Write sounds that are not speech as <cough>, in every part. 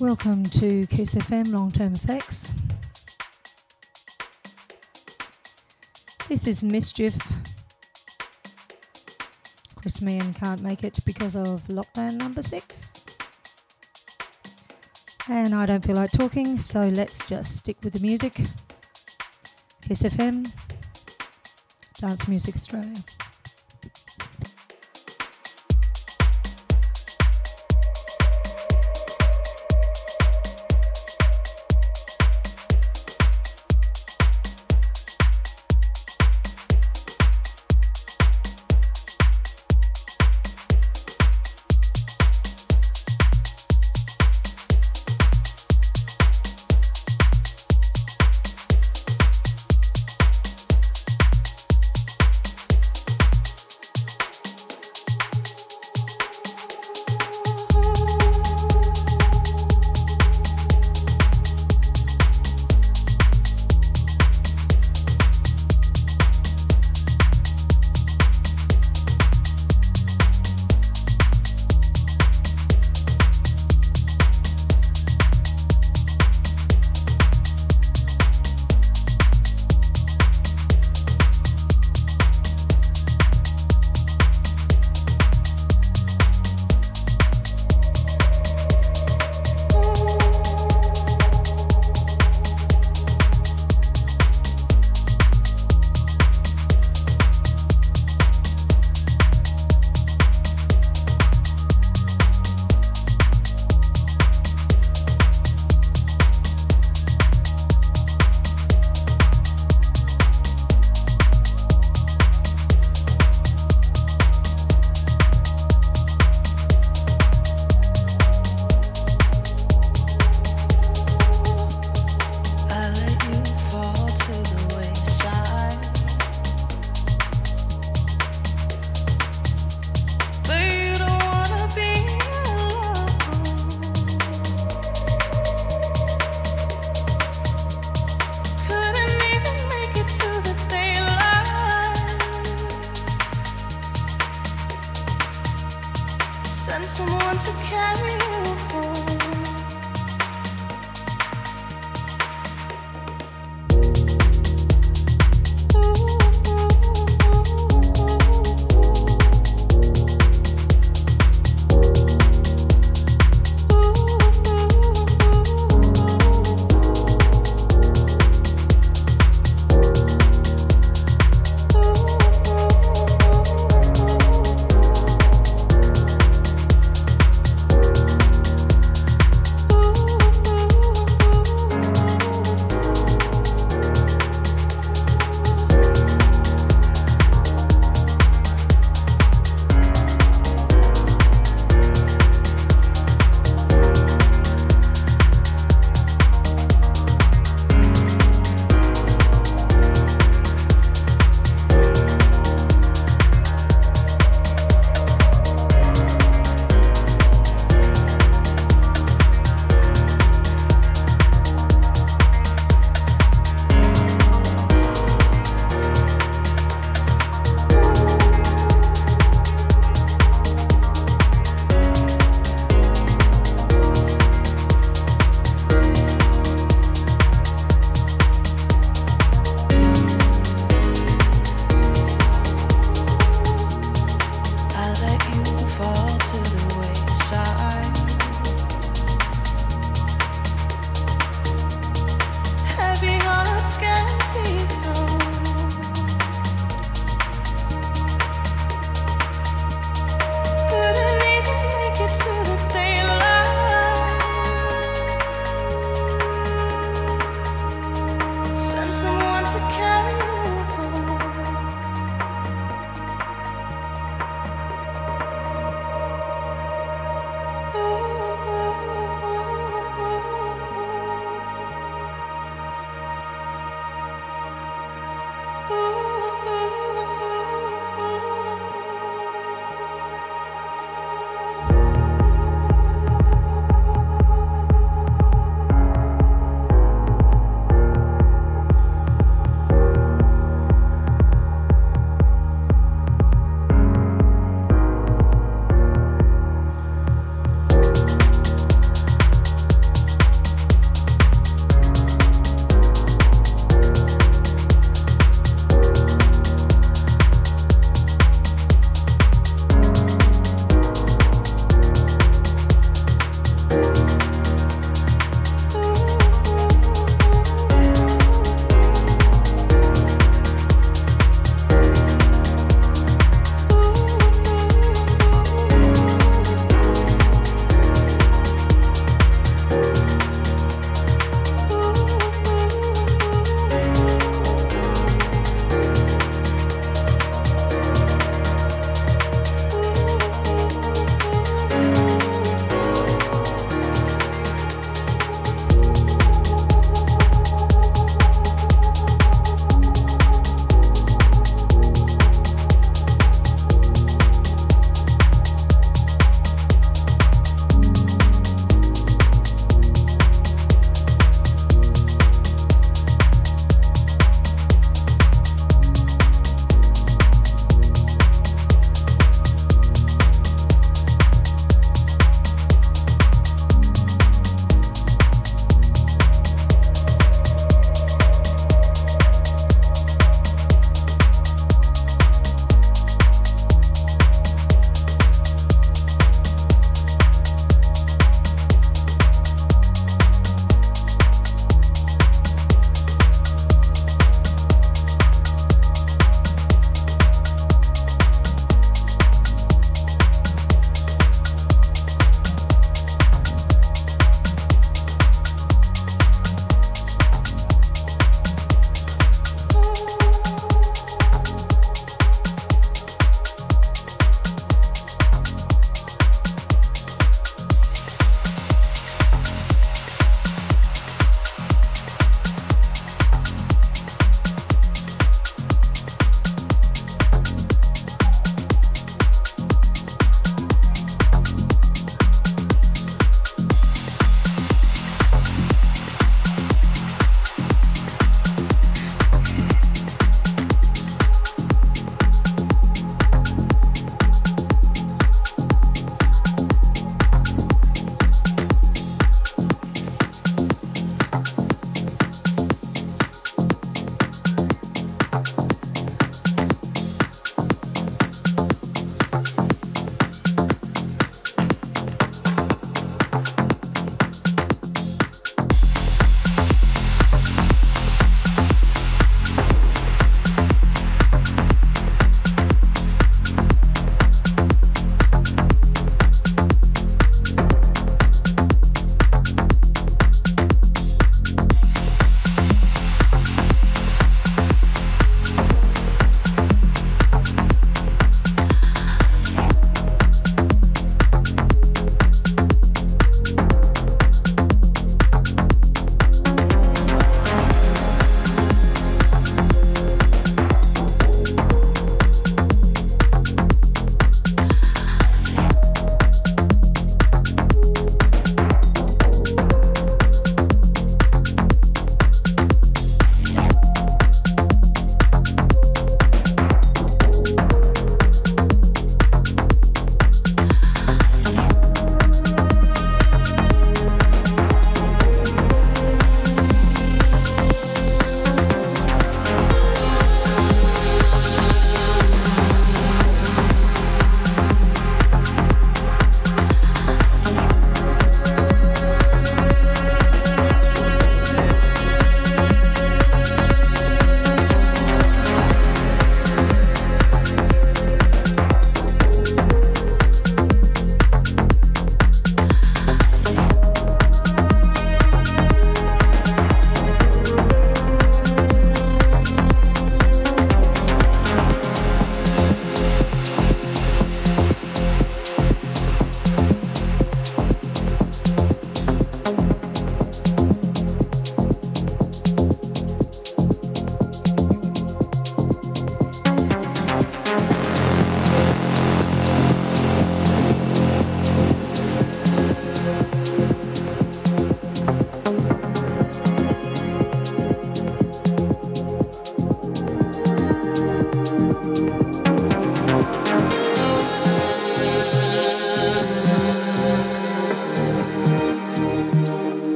Welcome to Kiss FM Long Term Effects. This is Mischief. Chris Meehan can't make it because of lockdown number six. And I don't feel like talking, so let's just stick with the music. Kiss FM, Dance Music Australia.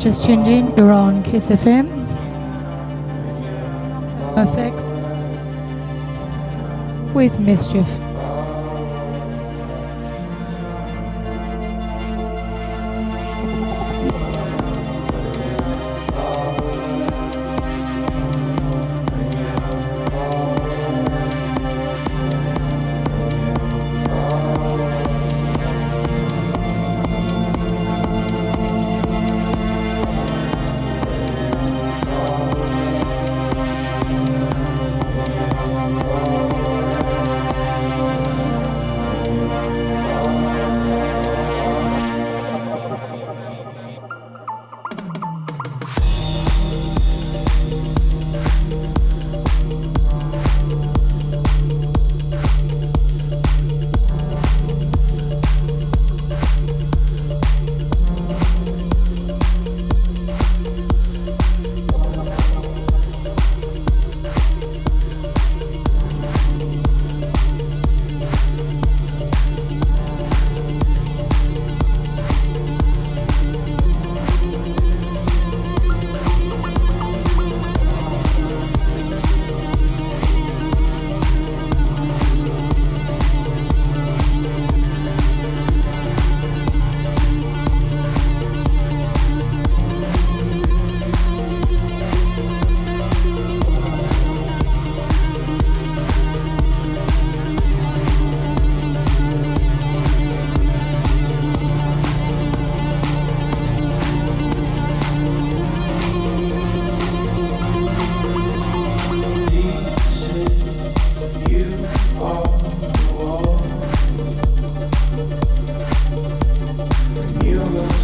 Just in, you're on Kiss FM. Effects with Mischief.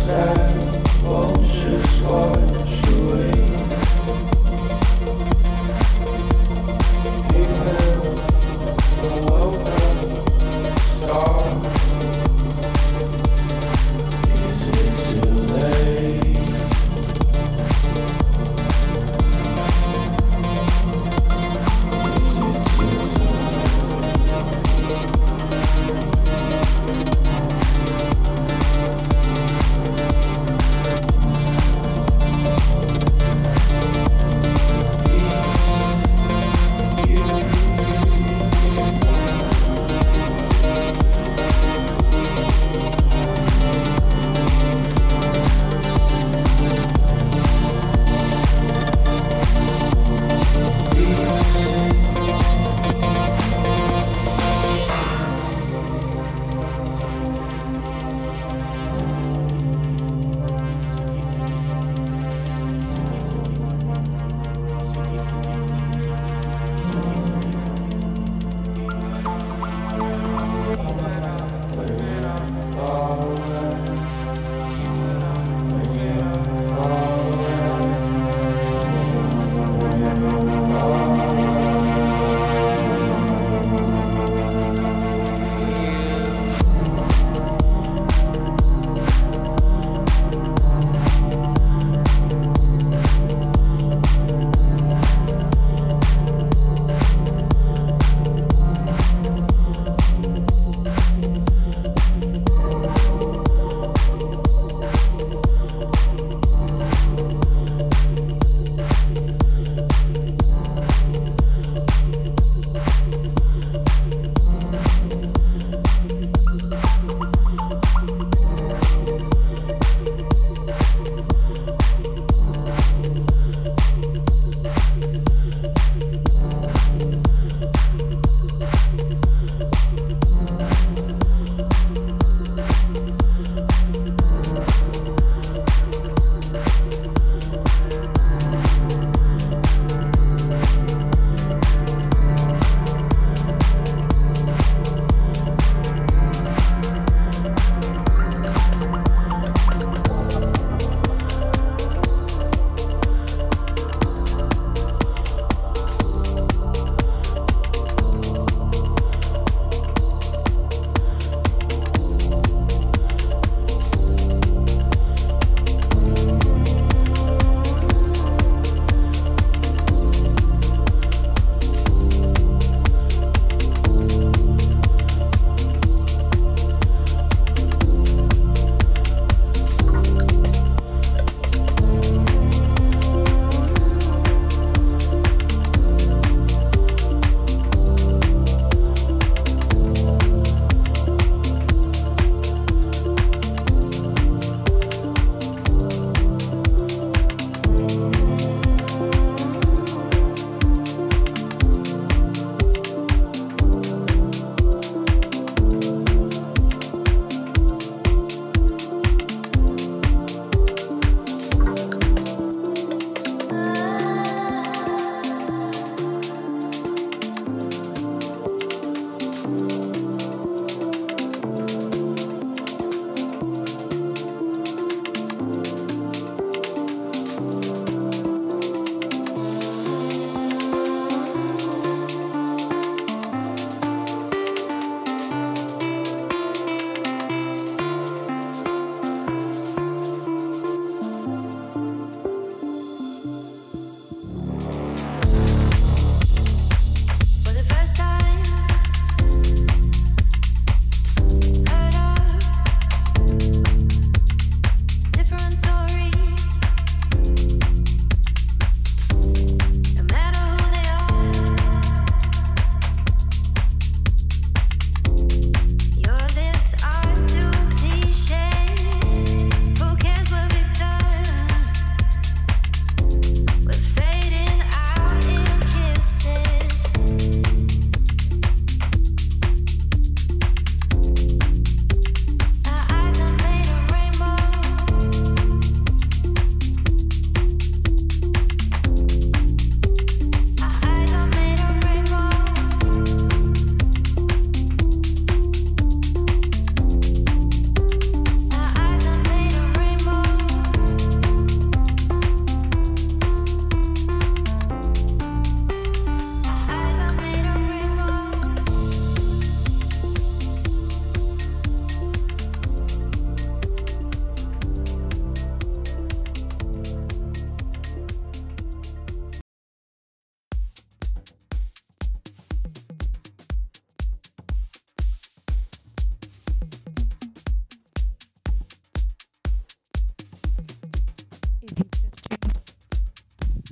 love.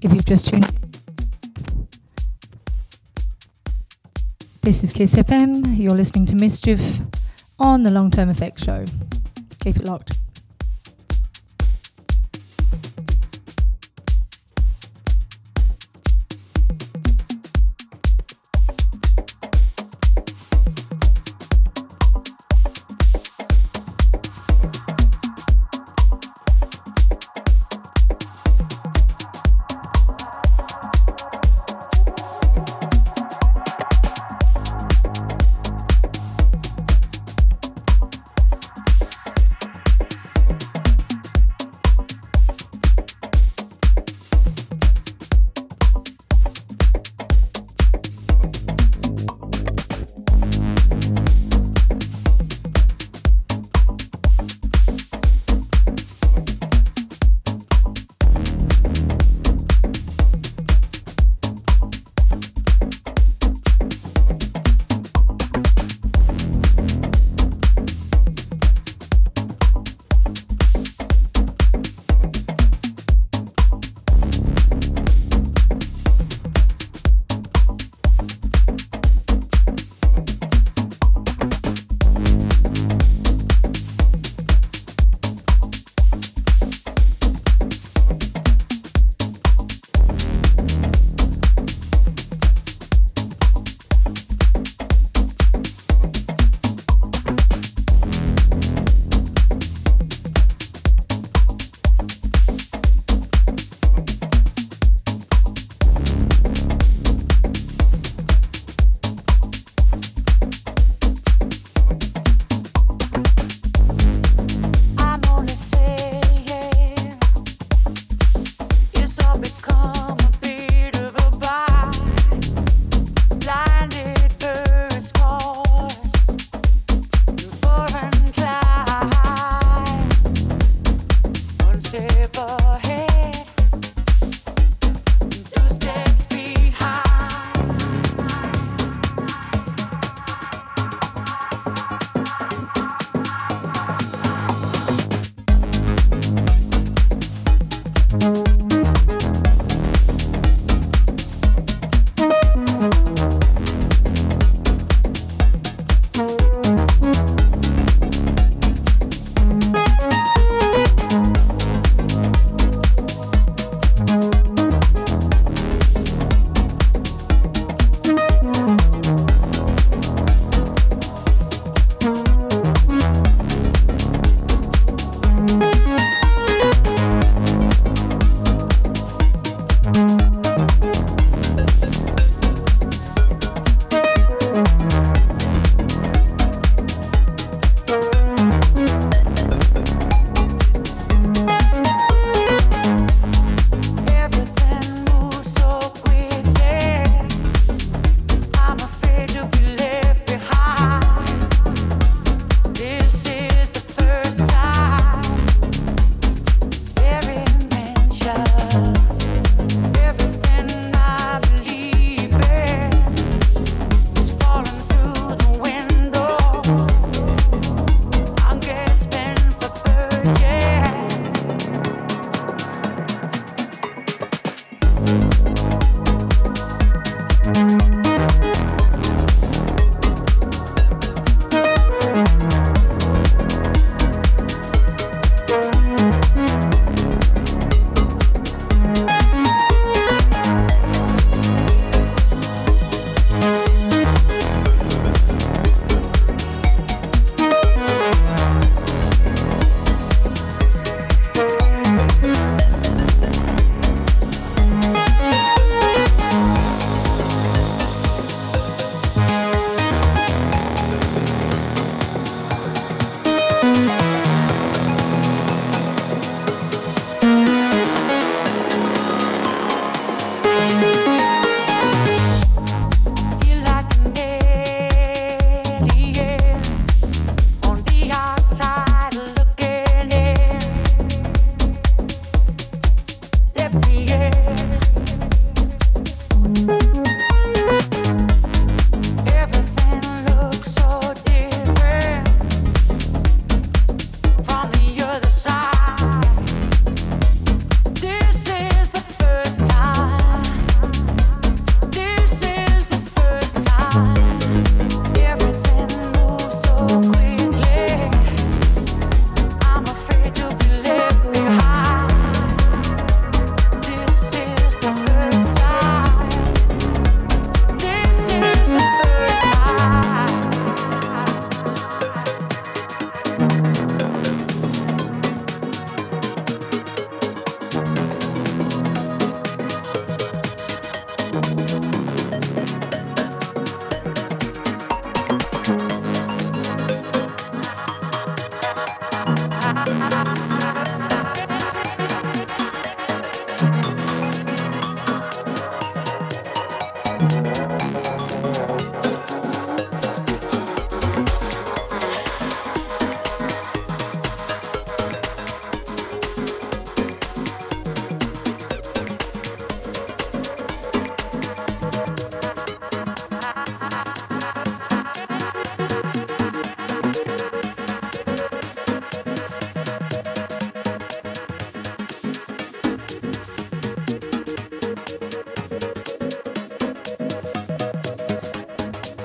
If you've just tuned in. This is Kiss FM. You're listening to Mischief on the Long Term Effect Show. Keep it locked.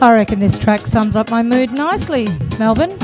I reckon this track sums up my mood nicely, Melbourne.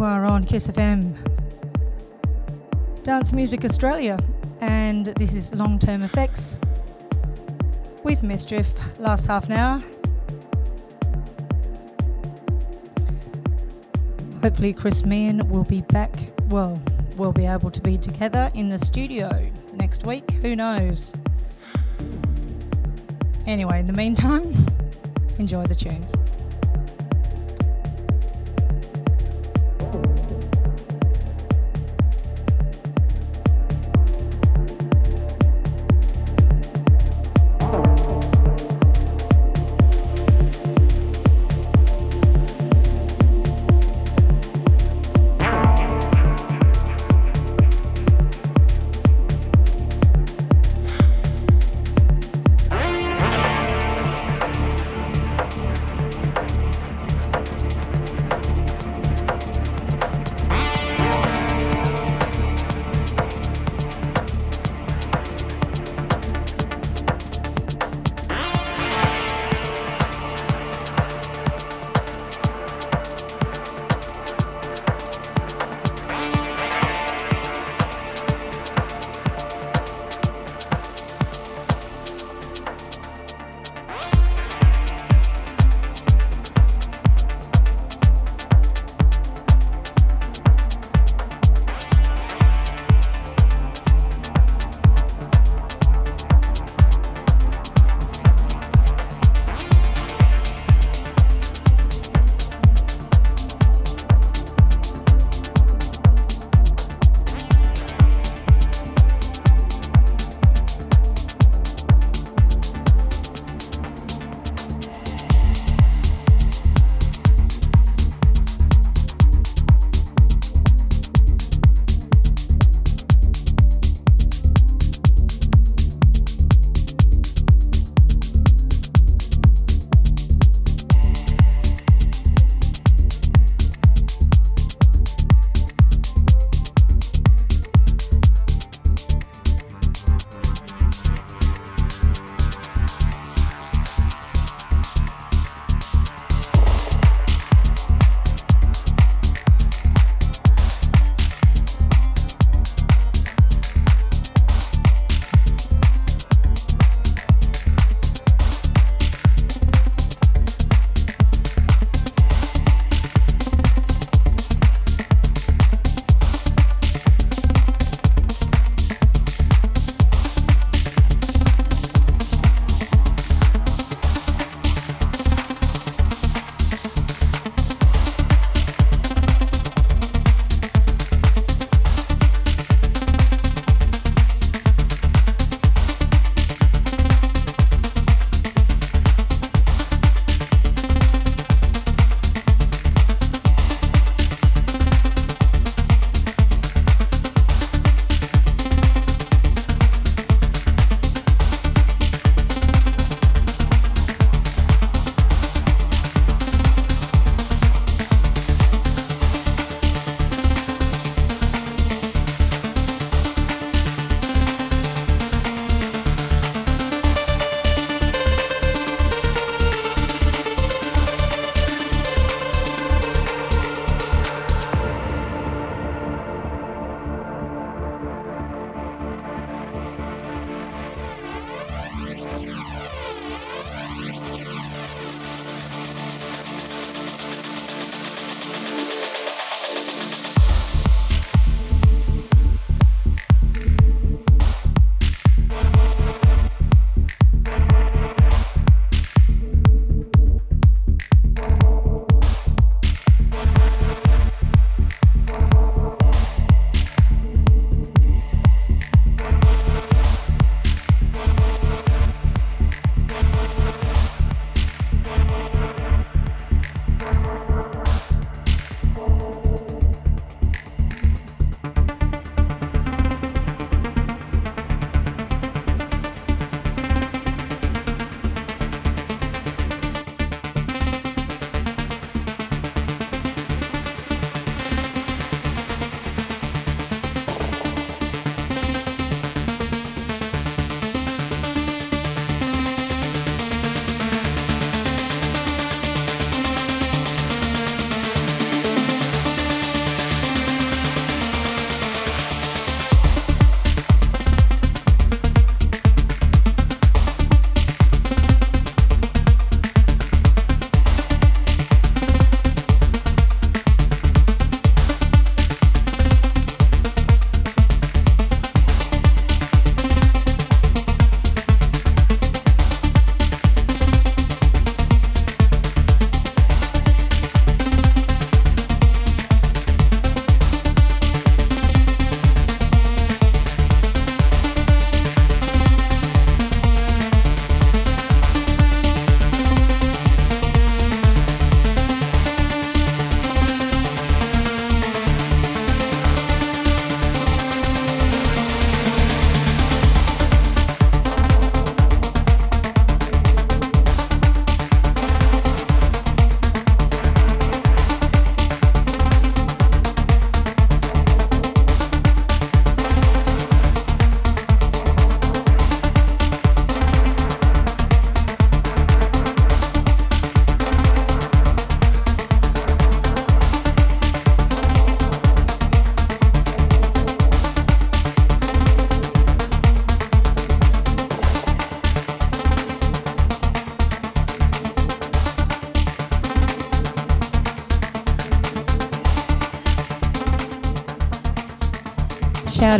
You are on Kiss FM, Dance Music Australia, and this is Long Term Effects with Mischief. Last half an hour. Hopefully, Chris Meehan will be back. Well, we'll be able to be together in the studio next week. Who knows? Anyway, in the meantime, <laughs> enjoy the tunes.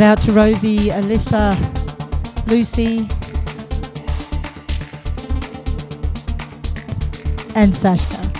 Shout out to Rosie, Alyssa, Lucy, and Sashka.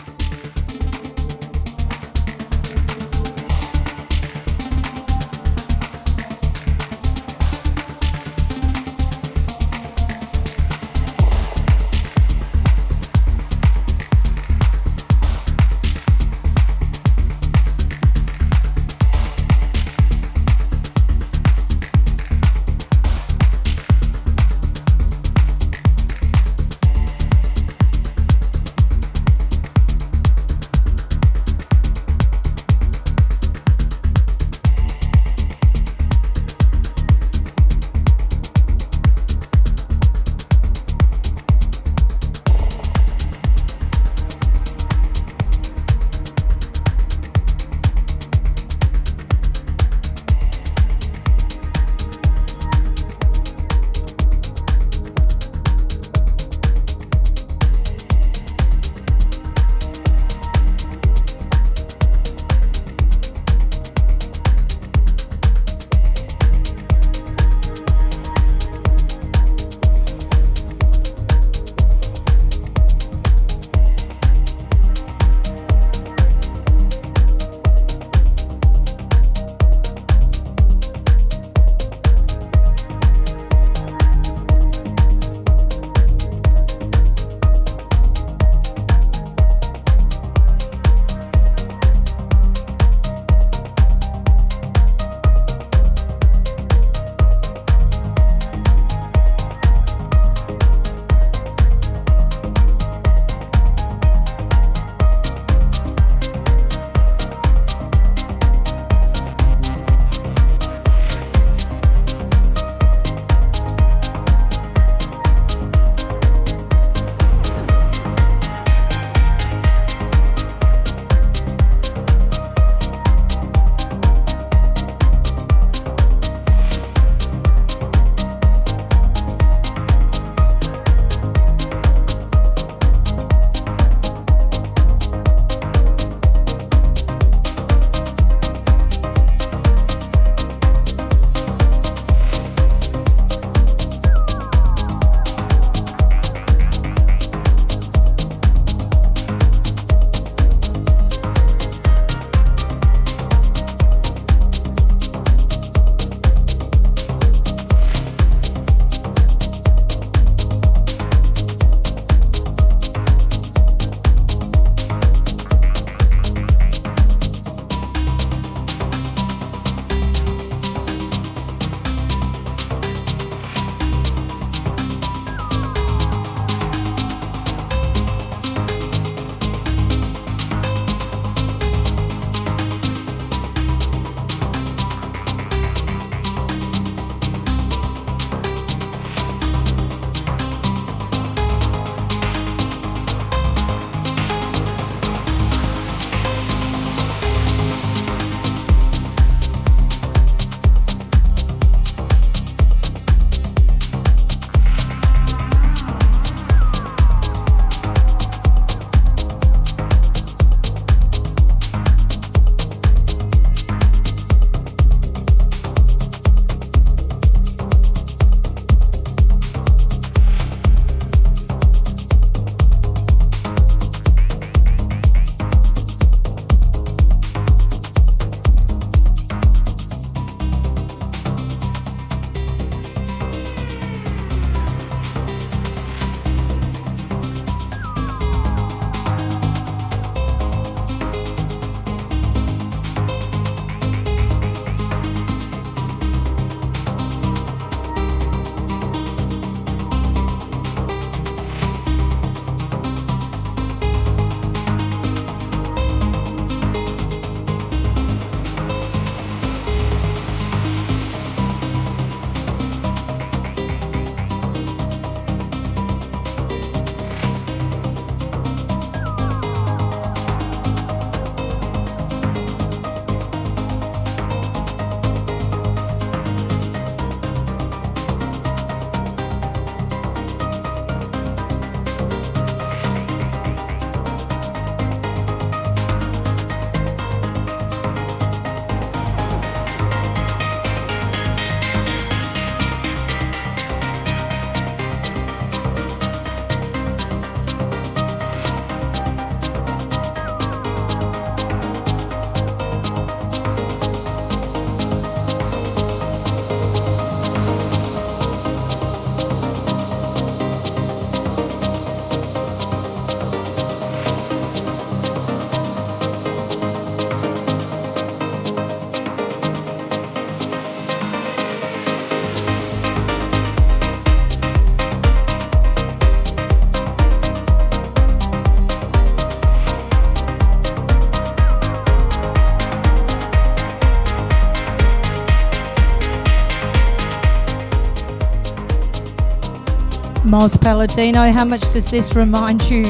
Mos Palladino, how much does this remind you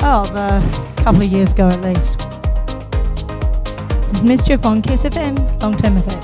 of a couple of years ago at least? This is Mischief on Kiss FM, long term effects.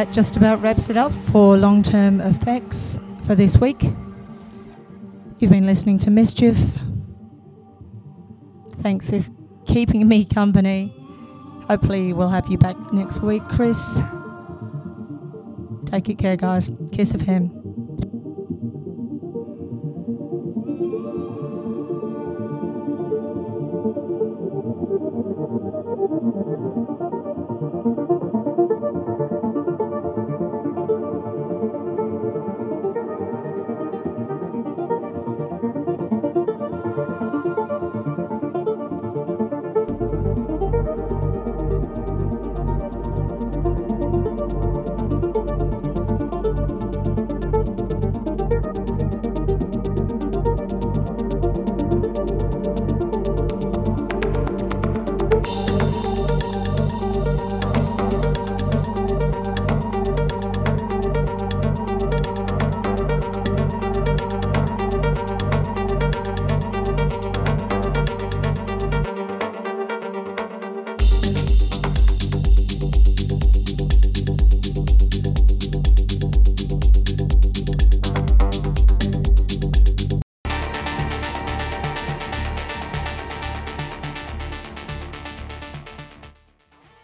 That just about wraps it up for long term effects for this week. You've been listening to Mischief. Thanks for keeping me company. Hopefully, we'll have you back next week, Chris. Take it care, guys. Kiss FM.